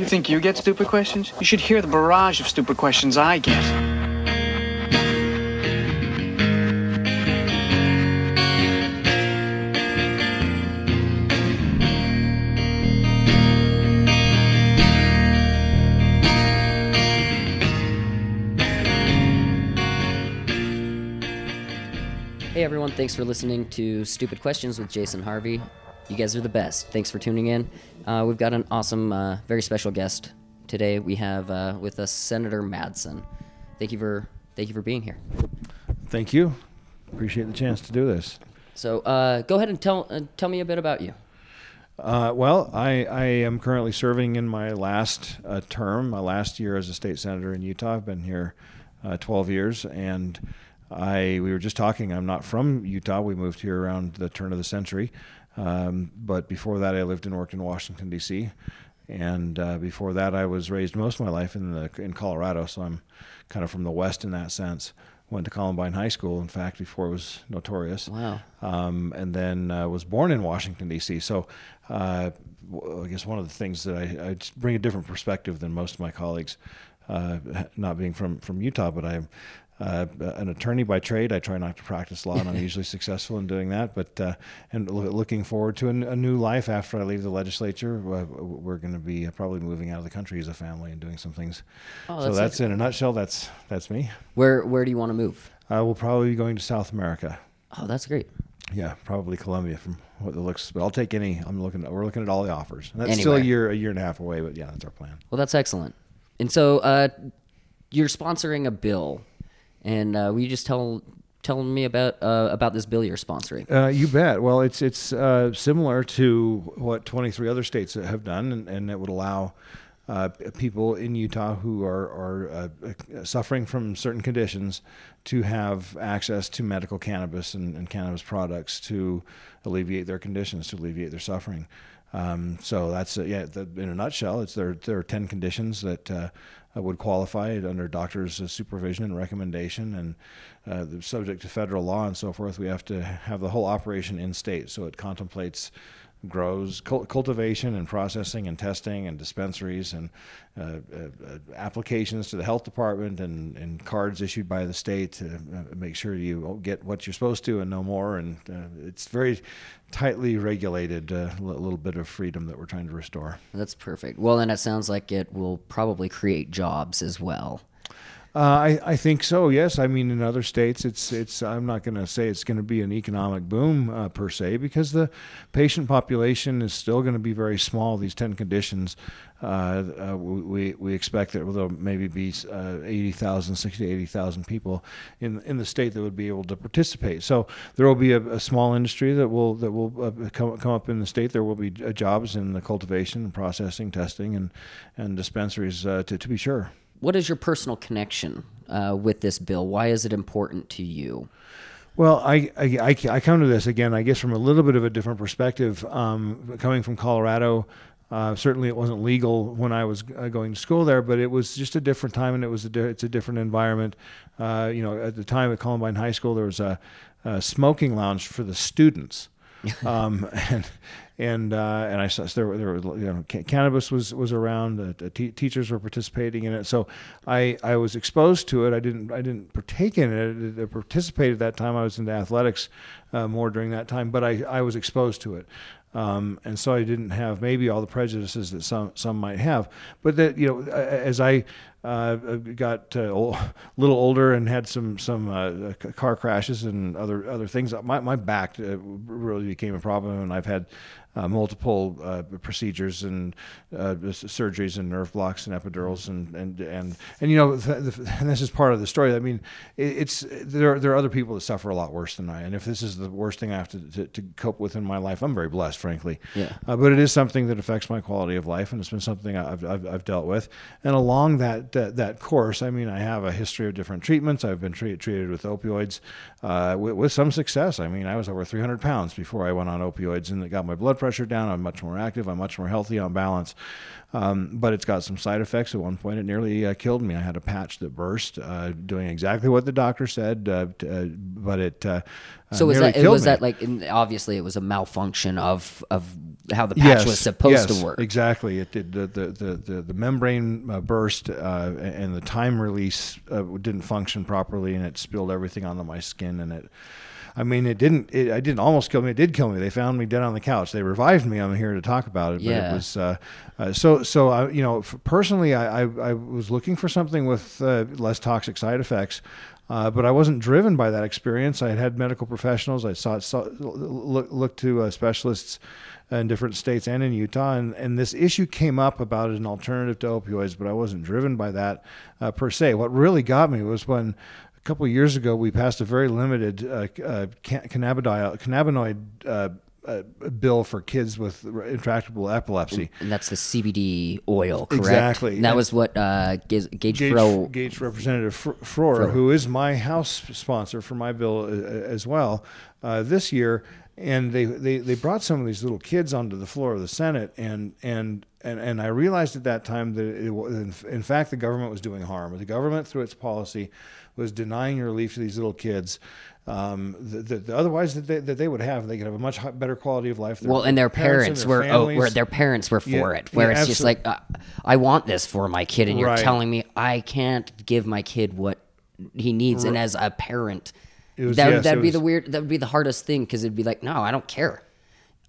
You think you get stupid questions? You should hear the barrage of stupid questions I get. Hey everyone, thanks for listening to Stupid Questions with Jason Harvey. You guys are the best. Thanks for tuning in. Uh, we've got an awesome, uh, very special guest today. We have uh, with us Senator Madsen. Thank you for thank you for being here. Thank you. Appreciate the chance to do this. So uh, go ahead and tell uh, tell me a bit about you. Uh, well, I, I am currently serving in my last uh, term, my last year as a state senator in Utah. I've been here uh, 12 years, and I we were just talking. I'm not from Utah. We moved here around the turn of the century, um, but before that, I lived and worked in Washington D.C. And uh, before that, I was raised most of my life in the in Colorado, so I'm kind of from the West in that sense. Went to Columbine High School, in fact, before it was notorious. Wow. Um, and then uh, was born in Washington D.C. So uh, I guess one of the things that I, I bring a different perspective than most of my colleagues, uh, not being from from Utah, but I'm uh, an attorney by trade. I try not to practice law, and I'm usually successful in doing that. But uh, and lo- looking forward to a, a, new life after I leave the legislature. Uh, we're going to be probably moving out of the country as a family and doing some things. Oh, so that's in a nutshell. That's that's me. Where Where do you want to move? Uh, we'll probably be going to South America. Oh, that's great. Yeah, probably Colombia from what it looks. But I'll take any. I'm looking. We're looking at all the offers. And that's Anywhere. still a year, a year and a half away. But yeah, that's our plan. Well, that's excellent. And so, uh, you're sponsoring a bill and uh, will you just tell tell me about uh, about this bill you're sponsoring? Uh, you bet. Well, it's it's uh, similar to what 23 other states have done, and, and it would allow. Uh, people in Utah who are, are uh, suffering from certain conditions to have access to medical cannabis and, and cannabis products to alleviate their conditions, to alleviate their suffering. Um, so that's uh, yeah. The, in a nutshell, it's there. There are ten conditions that uh, would qualify under doctor's uh, supervision and recommendation, and uh, subject to federal law and so forth. We have to have the whole operation in state, so it contemplates grows. Cultivation and processing and testing and dispensaries and uh, uh, applications to the health department and, and cards issued by the state to uh, make sure you get what you're supposed to and no more. And uh, it's very tightly regulated a uh, little bit of freedom that we're trying to restore. That's perfect. Well then it sounds like it will probably create jobs as well uh, I, I think so. Yes, I mean in other states, it's it's. I'm not going to say it's going to be an economic boom uh, per se because the patient population is still going to be very small. These ten conditions, uh, uh we we expect that there'll maybe be uh, 80,000, 60 to 80,000 people in in the state that would be able to participate. So there will be a, a small industry that will that will uh, come come up in the state. There will be jobs in the cultivation, processing, testing, and and dispensaries to to be sure what is your personal connection uh, with this bill? Why is it important to you? Well, I, I, I, come to this again, I guess, from a little bit of a different perspective. Um, coming from Colorado, uh, certainly it wasn't legal when I was uh, going to school there, but it was just a different time and it was a di- it's a different environment. Uh, you know, at the time at Columbine High School, there was a, a smoking lounge for the students. um, and and uh, and I saw there, there were you know cannabis was was around. Uh, teachers were participating in it, so I I was exposed to it. I didn't I didn't partake in it. I participated at that time. I was into athletics uh, more during that time, but I I was exposed to it. Um, and so I didn't have maybe all the prejudices that some some might have. But that you know, as I uh, got uh, a little older and had some some uh, car crashes and other other things, my my back uh, really became a problem, and I've had uh, multiple uh, procedures and uh, surgeries and nerve blocks and epidurals and and and, and you know th- th- and this is part of the story. I mean, it, it's there. Are, there are other people that suffer a lot worse than I, and if this is the worst thing I have to, to, to cope with in my life, I'm very blessed, frankly. Yeah. Uh, but it is something that affects my quality of life, and it's been something I've I've, I've dealt with. And along that, that, that course, I mean, I have a history of different treatments. I've been treat, treated with opioids uh, with, with some success. I mean, I was over 300 pounds before I went on opioids, and it got my blood pressure down. I'm much more active. I'm much more healthy on balance. Um, but it's got some side effects. At one point, it nearly uh, killed me. I had a patch that burst, uh, doing exactly what the doctor said, uh, uh but it uh, uh, So was that it was me. that like obviously it was a malfunction of of how the patch was supposed yes, to work. Exactly. It did the the the, the, the membrane uh, burst uh, and the time release uh, didn't function properly, and it spilled everything onto my skin. And it, I mean, it didn't. It, I didn't almost kill me. It did kill me. They found me dead on the couch. They revived me. I'm here to talk about it. But Yeah. it was uh, uh, so so. I, you know, personally, I, I I was looking for something with uh, less toxic side effects. Uh, but I wasn't driven by that experience. I had had medical professionals. I saw, saw look, looked to uh, specialists in different states and in Utah, and, and this issue came up about an alternative to opioids, but I wasn't driven by that uh, per se. What really got me was when a couple of years ago we passed a very limited uh, uh, can- cannabinoid, cannabinoid uh, uh, bill for kids with intractable epilepsy. and that's the CBD oil, correct? Exactly. And that And- was what uh, Gage, Gage, Gage, Fro. Gage Representative Fr- Froerer, who is my House sponsor for my bill uh, as well, uh, this year, and they, they they brought some of these little kids onto the floor of the Senate, and and and, and I realized at that time that it, in fact the government was doing harm. The government, through its policy, was denying relief to these little kids. Um, that, otherwise that they, that they would have, they could have a much better quality of life. Well, and their parents, and were oh, were their parents were for Yeah, it. Where yeah, it's just like, uh, I want this for my kid, and you're Right. telling me I can't give my kid what he needs. And as a parent, was- that yes, that'd be was- the weird. That would be the hardest thing because it'd be like, no, I don't care.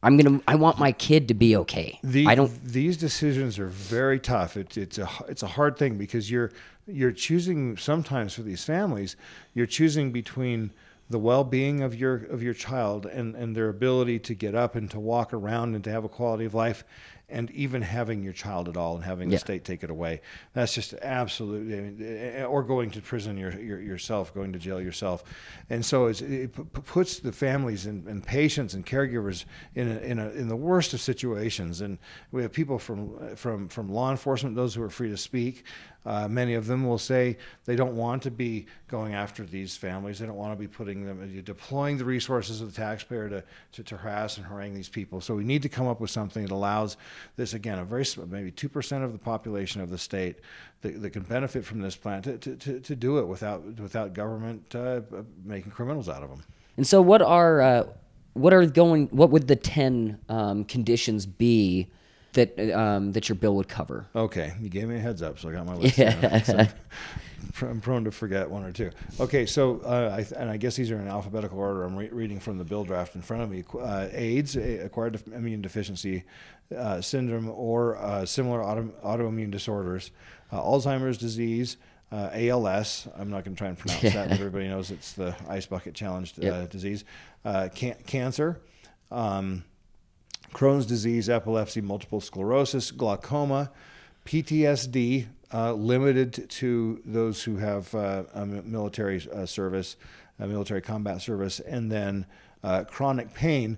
I'm gonna. I want my kid to be okay. The, I don't. These decisions are very tough. It's it's a it's a hard thing because you're you're choosing sometimes for these families. You're choosing between the well-being of your of your child and and their ability to get up and to walk around and to have a quality of life and even having your child at all and having Yeah. the state take it away that's just absolutely I mean, eh, or going to prison your, your, yourself going to jail yourself and so it's, it p- puts the families and, and patients and caregivers in a, in a, in the worst of situations and we have people from from from law enforcement those who are free to speak uh, many of them will say they don't want to be going after these families. They don't want to be putting them, uh, deploying the resources of the taxpayer to, to, to harass and harangue these people. So we need to come up with something that allows this, again, a very, maybe 2% of the population of the state that, that can benefit from this plan to, to, to, to do it without, without government uh, making criminals out of them. And so, what are uh, what are going? What would the ten um, conditions be that um, that your bill would cover? Okay, you gave me a heads up, so I got my list. So I'm prone to forget one or two. Okay, so uh, I, and I guess these are in alphabetical order. I'm re- reading from the bill draft in front of me. Uh, AIDS, a- acquired def- immune deficiency uh, syndrome, or uh, similar auto- autoimmune disorders, uh, Alzheimer's disease. Uh, ALS. I'm not going to try and pronounce that, but everybody knows it's the ice bucket challenge uh, Yep. disease. Uh, can- cancer, um, Crohn's disease, epilepsy, multiple sclerosis, glaucoma, PTSD, uh, limited to those who have uh, military uh, service, military combat service, and then uh, chronic pain.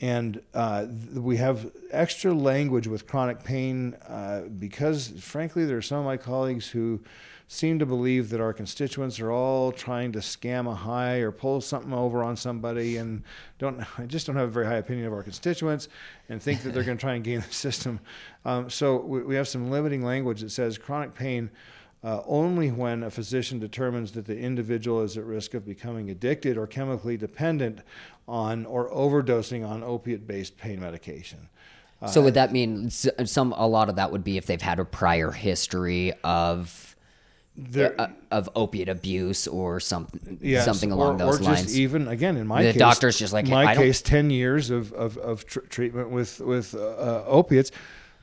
And uh, we have extra language with chronic pain uh, because, frankly, there are some of my colleagues who seem to believe that our constituents are all trying to scam a high or pull something over on somebody and don't I just don't have a very high opinion of our constituents and think that they're going to try and game the system. Um, so we, we have some limiting language that says chronic pain uh, only when a physician determines that the individual is at risk of becoming addicted or chemically dependent on or overdosing on opiate-based pain medication. So would that mean some a lot of that would be if they've had a prior history of There, uh, of opiate abuse or something Yes, something along or, those or lines. just even again in my The case, doctor's just like, my case, ten years of of, of tr- treatment with with uh, uh, opiates.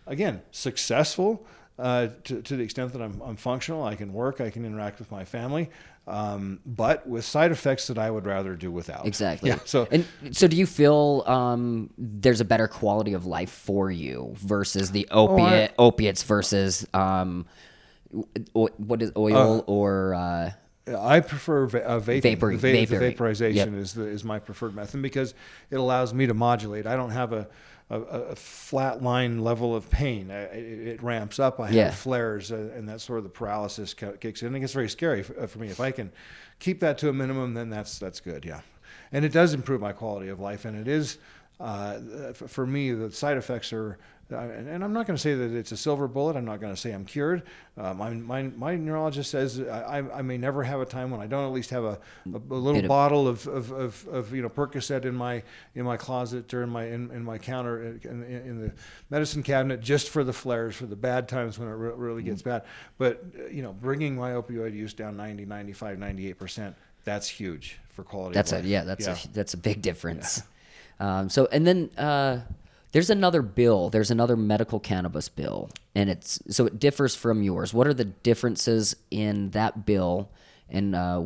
Again, successful uh, to to the extent that I'm I'm functional. I can work. I can interact with my family. Um, but with side effects that I would rather do without. Exactly. Yeah. So and so do you feel um, there's a better quality of life for you versus the opiate opiates versus um, o- what is oil or uh, I prefer va- uh. Vapor- va- vaporing. vaporization Yep. is the, is my preferred method because it allows me to modulate. I don't have a a, a flat line level of pain. I, it, it ramps up. I have Yeah. flares, uh, and that's where the paralysis kicks in. It gets very scary for, uh, for me. If I can keep that to a minimum, then that's that's good. Yeah, and it does improve my quality of life, and it is uh, for me, the side effects are, uh, and, and I'm not going to say that it's a silver bullet. I'm not going to say I'm cured. Uh, my, my, my neurologist says I, I may never have a time when I don't at least have a, a, a little Bit bottle of, of, of, of you know Percocet in my in my closet or in my in, in my counter uh, in, in, in the medicine cabinet just for the flares for the bad times when it re- really gets bad. But uh, you know, bringing my opioid use down 90, 95, 98 percent. That's huge for quality. That's of a yeah, that's a that's a big difference. Um, so and then uh, there's another bill. There's another medical cannabis bill, and it's so it differs from yours. What are the differences in that bill, and uh,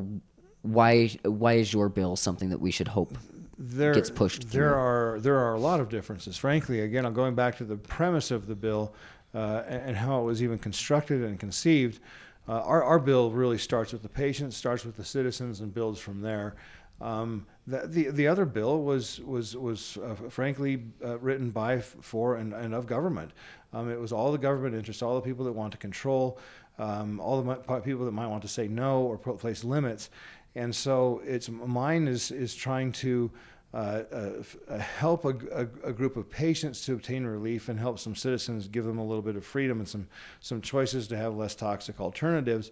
why why is your bill something that we should hope there gets pushed There are there are a lot of differences. Frankly, again, I'm going back to the premise of the bill uh, and, and how it was even constructed and conceived. Uh, our our bill really starts with the patient, starts with the citizens, and builds from there. Um, the, the the other bill was was was uh, frankly uh, written by, for, and, and of government. Um, it was all the government interests, all the people that want to control, um, all the people that might want to say no or put, place limits. And so it's mine is is trying to uh, uh, uh, help a, a, a group of patients to obtain relief and help some citizens give them a little bit of freedom and some some choices to have less toxic alternatives.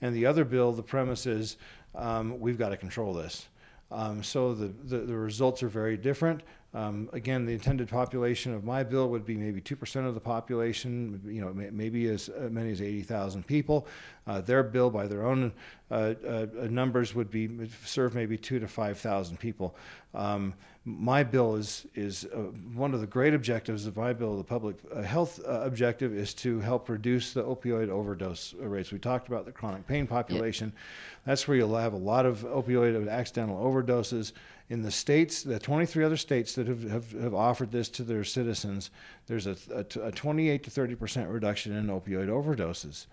And the other bill, the premise is um, we've got to control this. Um, so the, the, the results are very different. Um, again, the intended population of my bill would be maybe 2% of the population, you know, may, maybe as uh, many as 80,000 people. Uh, their bill, by their own uh, uh, numbers, would be serve maybe two to 5,000 people. Um, my bill is is uh, one of the great objectives of my bill. The public uh, health uh, objective is to help reduce the opioid overdose rates. We talked about the chronic pain population. That's where you'll have a lot of opioid accidental overdoses. In the states, the 23 other states that have, have, have offered this to their citizens, there's a, a, a 28 to 30 percent reduction in opioid overdoses.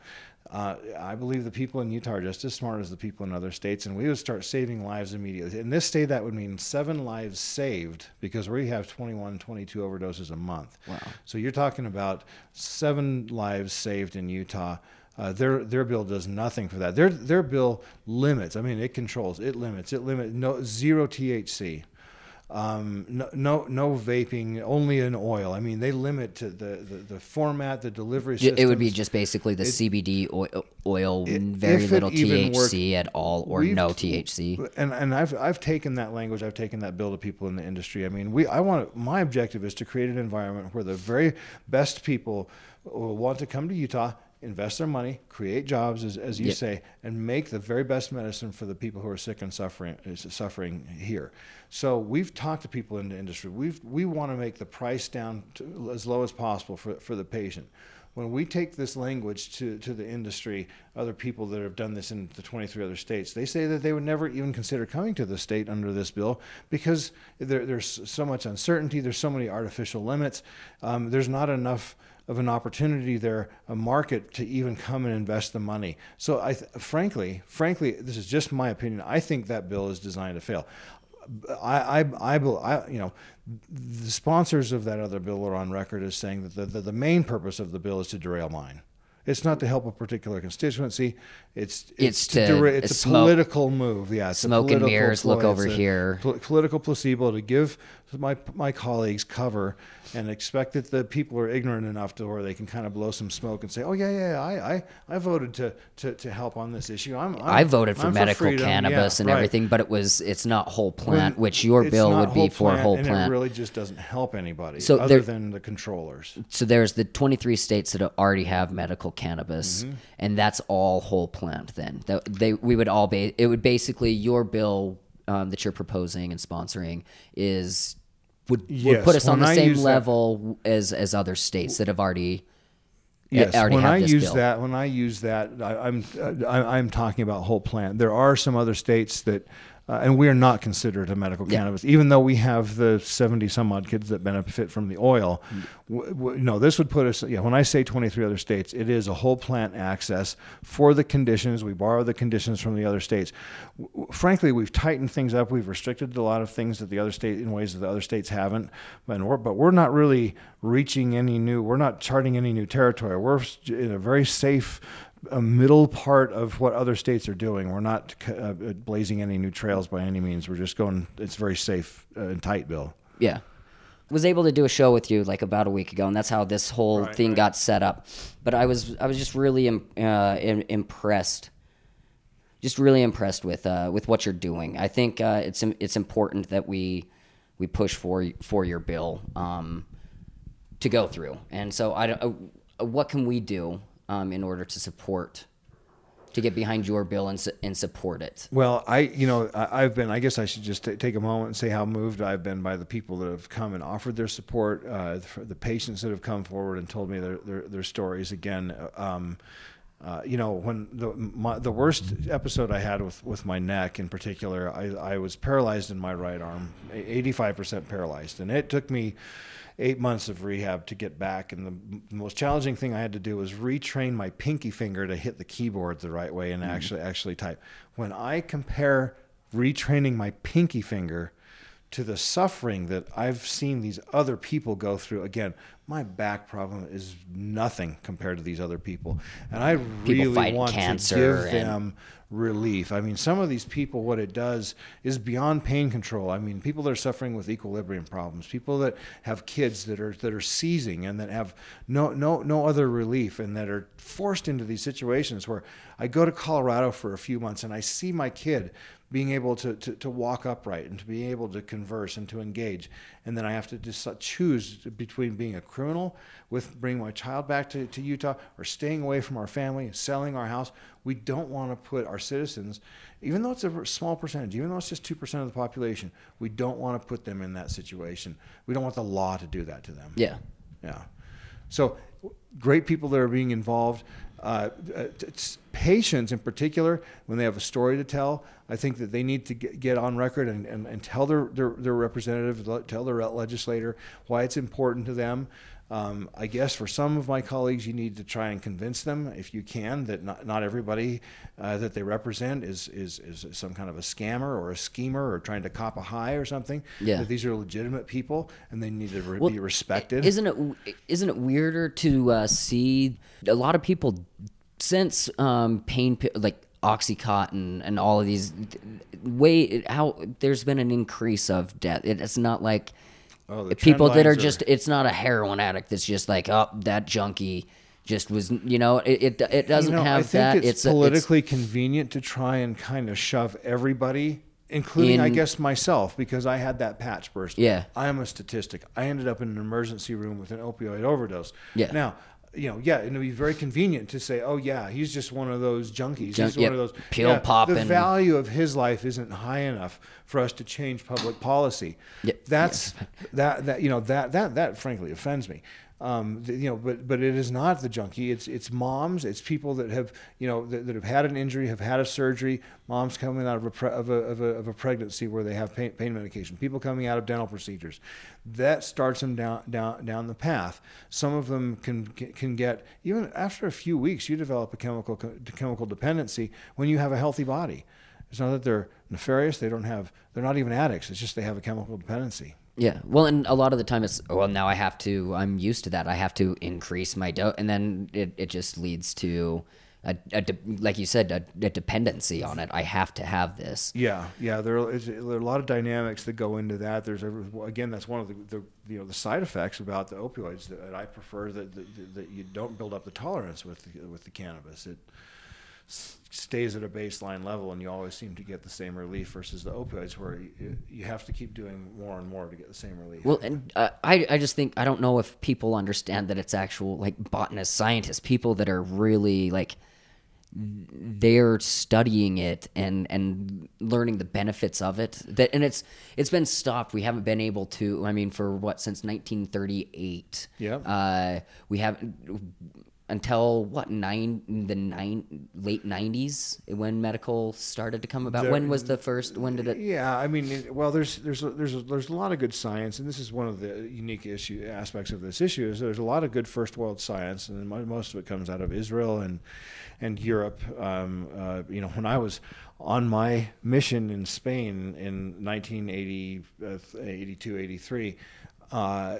Uh, I believe the people in Utah are just as smart as the people in other states, and we would start saving lives immediately. In this state, that would mean seven lives saved because we have 21, 22 overdoses a month. Wow. So you're talking about seven lives saved in Utah. Uh, their their bill does nothing for that. Their their bill limits. I mean, it controls. It limits. It limits no zero THC. Um, no, no, no vaping, only in oil. I mean, they limit to the, the, the format, the delivery It- system. it would be just basically the CBD oil, oil It- very little THC at all, or no THC. And and I've I've taken that language, I've taken that bill to people in the industry. I mean, we I want my objective is to create an environment where the very best people will want to come to Utah, invest their money, create jobs, as, as you Yep. say, and make the very best medicine for the people who are sick and suffering is suffering here. So we've talked to people in the industry. We've we want to make the price down to as low as possible for for the patient when we take this language to, to the industry, other people that have done this in the 23 other states, they say that they would never even consider coming to the state under this bill because there, there's so much uncertainty, there's so many artificial limits, um, there's not enough of an opportunity there, a market to even come and invest the money. So I, th- frankly, frankly, this is just my opinion. I think that bill is designed to fail. I, I, I, I, you know, the sponsors of that other bill are on record as saying that the, the, the main purpose of the bill is to derail mine. It's not to help a particular constituency. It's It's to dera- it's a smoke- political move. Yeah, it's a smoke and mirrors, look over It's a here. pol- political placebo to give my my colleagues cover and expect that the people are ignorant enough to where they can kind of blow some smoke and say, "Oh yeah, yeah, I I, I voted to, to, to help on this issue. I'm, I'm I voted for I'm medical freedom." cannabis Yeah, and right. everything, but it was it's not whole plant, When which your bill would be for plant, whole and plant. it really just doesn't help anybody So other there- than the controllers. so there's the 23 states that already have medical cannabis, Mm-hmm. and that's all whole plant. Then that they we would all be it would basically your bill um, that you're proposing and sponsoring is would, would Yes, put us on the I same use that- level as as other states that have already Yes, already when I use bill. that, when I use that, I, I'm I, I'm talking about whole plant. There are some other states that, uh, and we are not considered a medical Yeah. cannabis, even though we have the 70 some odd kids that benefit from the oil. Mm. W- w- no, this would put us. Yeah, when I say 23 other states, it is a whole plant access for the conditions. We borrow the conditions from the other states. W- w- frankly, we've tightened things up. We've restricted a lot of things that the other state in ways that the other states haven't. But we're, but we're not really reaching any new. We're not charting any new territory. We're in a very safe a middle part of what other states are doing. We're not uh, blazing any new trails by any means. We're just going. It's very safe uh, and tight, Bill. yeah. was able to do a show with you like about a week ago, and that's how this whole Right, thing right. got set up. But I was I was just really im- uh, im- impressed, just really impressed with uh, with what you're doing. I think uh, it's im- it's important that we we push for for your bill um, to go through. And so I don't. Uh, what can we do um, in order to support? To get behind your bill and, su- and support it. Well, I, you know, I, I've been. I guess I should just ta take a moment and say how moved I've been by the people that have come and offered their support, uh, the, the patients that have come forward and told me their their, their stories. Again, um, uh, you know, when the my, the worst episode I had with with my neck in particular, I I was paralyzed in my right arm, eighty five percent paralyzed, and it took me eight months of rehab to get back. And the m- most challenging thing I had to do was retrain my pinky finger to hit the keyboard the right way and mm-hmm. actually actually type. When I compare retraining my pinky finger to the suffering that I've seen these other people go through, again, my back problem is nothing compared to these other people, and I really want to give them relief. I mean, some of these people, what it does is beyond pain control. I mean, people that are suffering with equilibrium problems, people that have kids that are that are seizing and that have no no no other relief, and that are forced into these situations where I go to Colorado for a few months and I see my kid being able to, to, to walk upright and to be able to converse and to engage. And then I have to just choose between being a criminal with bringing my child back to, to Utah or staying away from our family and selling our house. We don't want to put our citizens, even though it's a small percentage, even though it's just 2% of the population, we don't want to put them in that situation. We don't want the law to do that to them. Yeah. Yeah. So great people that are being involved. Uh, uh, patients in particular, when they have a story to tell, I think that they need to get, get on record and, and, and tell their, their, their representative, tell their legislator why it's important to them. Um, I guess for some of my colleagues, you need to try and convince them, if you can, that not, not everybody uh, that they represent is, is, is some kind of a scammer or a schemer or trying to cop a high or something. Yeah. That these are legitimate people and they need to re- Well, be respected. Isn't it isn't it weirder to uh, see a lot of people since um, pain like OxyContin and all of these way how there's been an increase of death. It's not like Oh, the people that are lines just it's not a heroin addict that's just like oh that junkie just was you know it it, it doesn't you know, have that it's, a- it's politically convenient to try and kind of shove everybody, including I guess myself, because I had that patch burst. Yeah. I am a statistic. I ended up in an emergency room with an opioid overdose. Yeah. Now. You know, yeah, and it'd be very convenient to say, "Oh, yeah, he's just one of those junkies. Junk- he's one of those pill yeah, The value of his life isn't high enough for us to change public policy. Yeah, That's that that you know that that that frankly offends me. Um, you know, but but it is not the junkie. It's it's moms. It's people that have you know that, that have had an injury, have had a surgery. Moms coming out of a, pre- of a, of a of a pregnancy where they have pain, pain medication. People coming out of dental procedures. That starts them down down down the path. Some of them can can get even after a few weeks. You develop a chemical chemical dependency when you have a healthy body. It's not that they're nefarious. They don't have. They're not even addicts. It's just they have a chemical dependency. Yeah. Well, and a lot of the time it's well now I have to I'm used to that. I have to increase my dose, and then it, it just leads to a, a de- like you said a, a dependency on it. I have to have this. Yeah, yeah. There is there are a lot of dynamics that go into that. There's again, that's one of the, the you know the side effects about the opioids that I prefer that, that that you don't build up the tolerance with the, with the cannabis. It stays at a baseline level, and you always seem to get the same relief versus the opioids, where you, you have to keep doing more and more to get the same relief. Well, and uh, I I just think I don't know if people understand that it's actual like botanists, scientists, people that are really like they're studying it and and learning the benefits of it. That and it's it's been stopped. We haven't been able to i mean for what since 1938 yeah uh we haven't until what nine the nine late 90s when medical started to come about when was the first when did it Yeah, I mean, it, well, there's there's a, there's a, there's a lot of good science, and this is one of the unique issue aspects of this issue is there's a lot of good first world science, and most of it comes out of Israel and and Europe. Um, uh, you know, when I was on my mission in Spain in 1980, uh, 82, 83. Uh,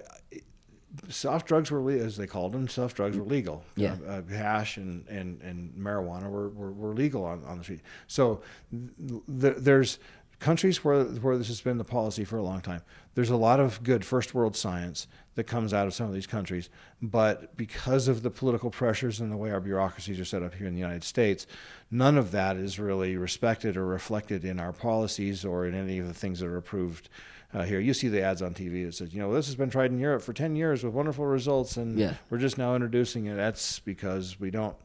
soft drugs were, as they called them, soft drugs were legal. Yeah. Uh, uh, hash and, and, and marijuana were, were, were legal on, on the street. So th- th- there's countries where where this has been the policy for a long time. There's a lot of good first world science that comes out of some of these countries, but because of the political pressures and the way our bureaucracies are set up here in the United States, none of that is really respected or reflected in our policies or in any of the things that are approved uh, here. You see the ads on TV that says, you know, this has been tried in Europe for 10 years with wonderful results, and Yeah. we're just now introducing it. That's because we don't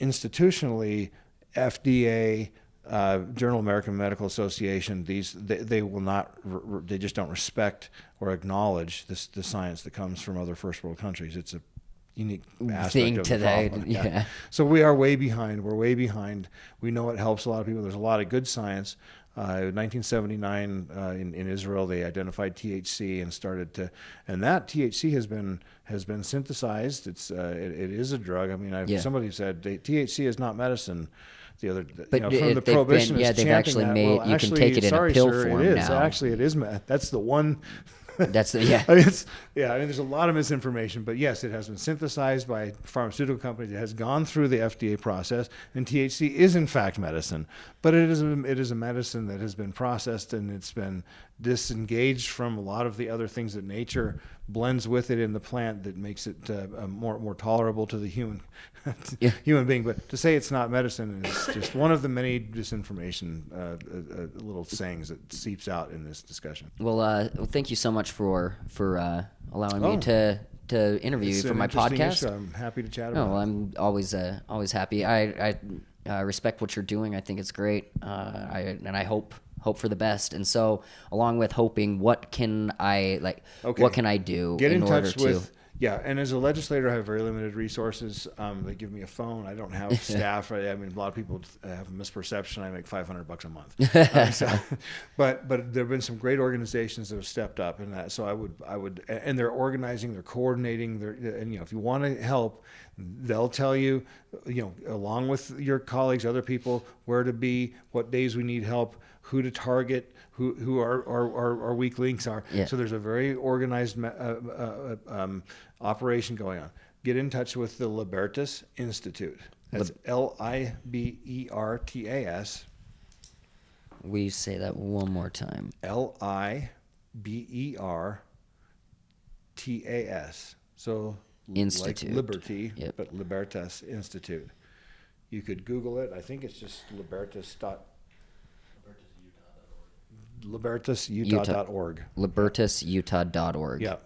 institutionally, FDA, uh, Journal of American Medical Association, these they, they will not, r- r- they just don't respect or acknowledge this the science that comes from other first world countries. It's a unique aspect Thing of to the that, problem. yeah. So we are way behind. We're way behind. We know it helps a lot of people. There's a lot of good science. Uh, 1979 uh, in, in Israel, they identified THC and started to, and that THC has been has been synthesized. It's uh, it, it is a drug. I mean, I've, Yeah. somebody said THC is not medicine. The other, But you know, it- from the they've been- yeah, they've actually that. made- well, you can take it in a pill sir, form It is now. actually it is. That's the one. That's the yeah. I mean, it's, yeah, I mean, there's a lot of misinformation, but yes, it has been synthesized by pharmaceutical companies. It has gone through the FDA process, and THC is in fact medicine. But it is a, it is a medicine that has been processed and it's been disengaged from a lot of the other things that nature blends with it in the plant that makes it uh, uh, more more tolerable to the human Yeah. human being. But to say it's not medicine is just one of the many disinformation uh, uh, uh, little sayings that seeps out in this discussion. Well, uh, well, thank you so much for for uh, allowing Oh. me to to interview you for my podcast. issue. I'm happy to chat about. it. I'm always uh, always happy. I I uh, respect what you're doing. I think it's great. Uh, I and I hope hope for the best. And so, along with hoping, what can I like? Okay. What can I do Get in, order touch to? Yeah, and as a legislator, I have very limited resources. Um, they give me a phone. I don't have staff. I, I mean, a lot of people have a misperception. I make 500 bucks a month. Um, so- but but there have been some great organizations that have stepped up, and that. So I would I would, and they're organizing, they're coordinating. They're and you know if you want to help, they'll tell you, you know, along with your colleagues, other people, where to be, what days we need help, who to target, who who our our, our, our weak links are. Yeah. So there's a very organized uh, uh, uh, um, operation going on. Get in touch with the Libertas Institute. That's L I B E R T A S. we say that one more time. L I B E R T A S. So Institute. like liberty, Yep. but Libertas Institute. You could Google it. I think it's just libertas dot libertasutah.org. LibertusUtah.org. Yeah.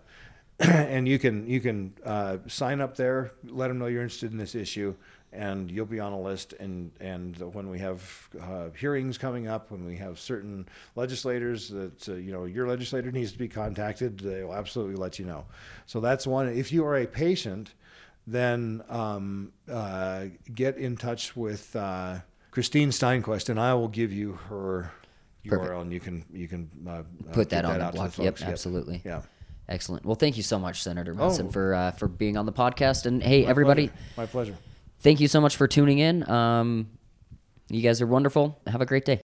and you can you can uh, sign up there, let them know you're interested in this issue, and you'll be on a list. And and when we have uh, hearings coming up, when we have certain legislators that uh, you know your legislator needs to be contacted, they will absolutely let you know. So that's one. If you are a patient, then um, uh, get in touch with uh, Christine Stenquist, and I will give you her. Perfect. URL and you can you can uh, Put that get on the block. Yep, folks. absolutely. Yeah. Excellent. Well, thank you so much, Senator Madsen, Oh. for uh, for being on the podcast. And hey, My everybody, pleasure. My pleasure. thank you so much for tuning in. Um, you guys are wonderful. Have a great day.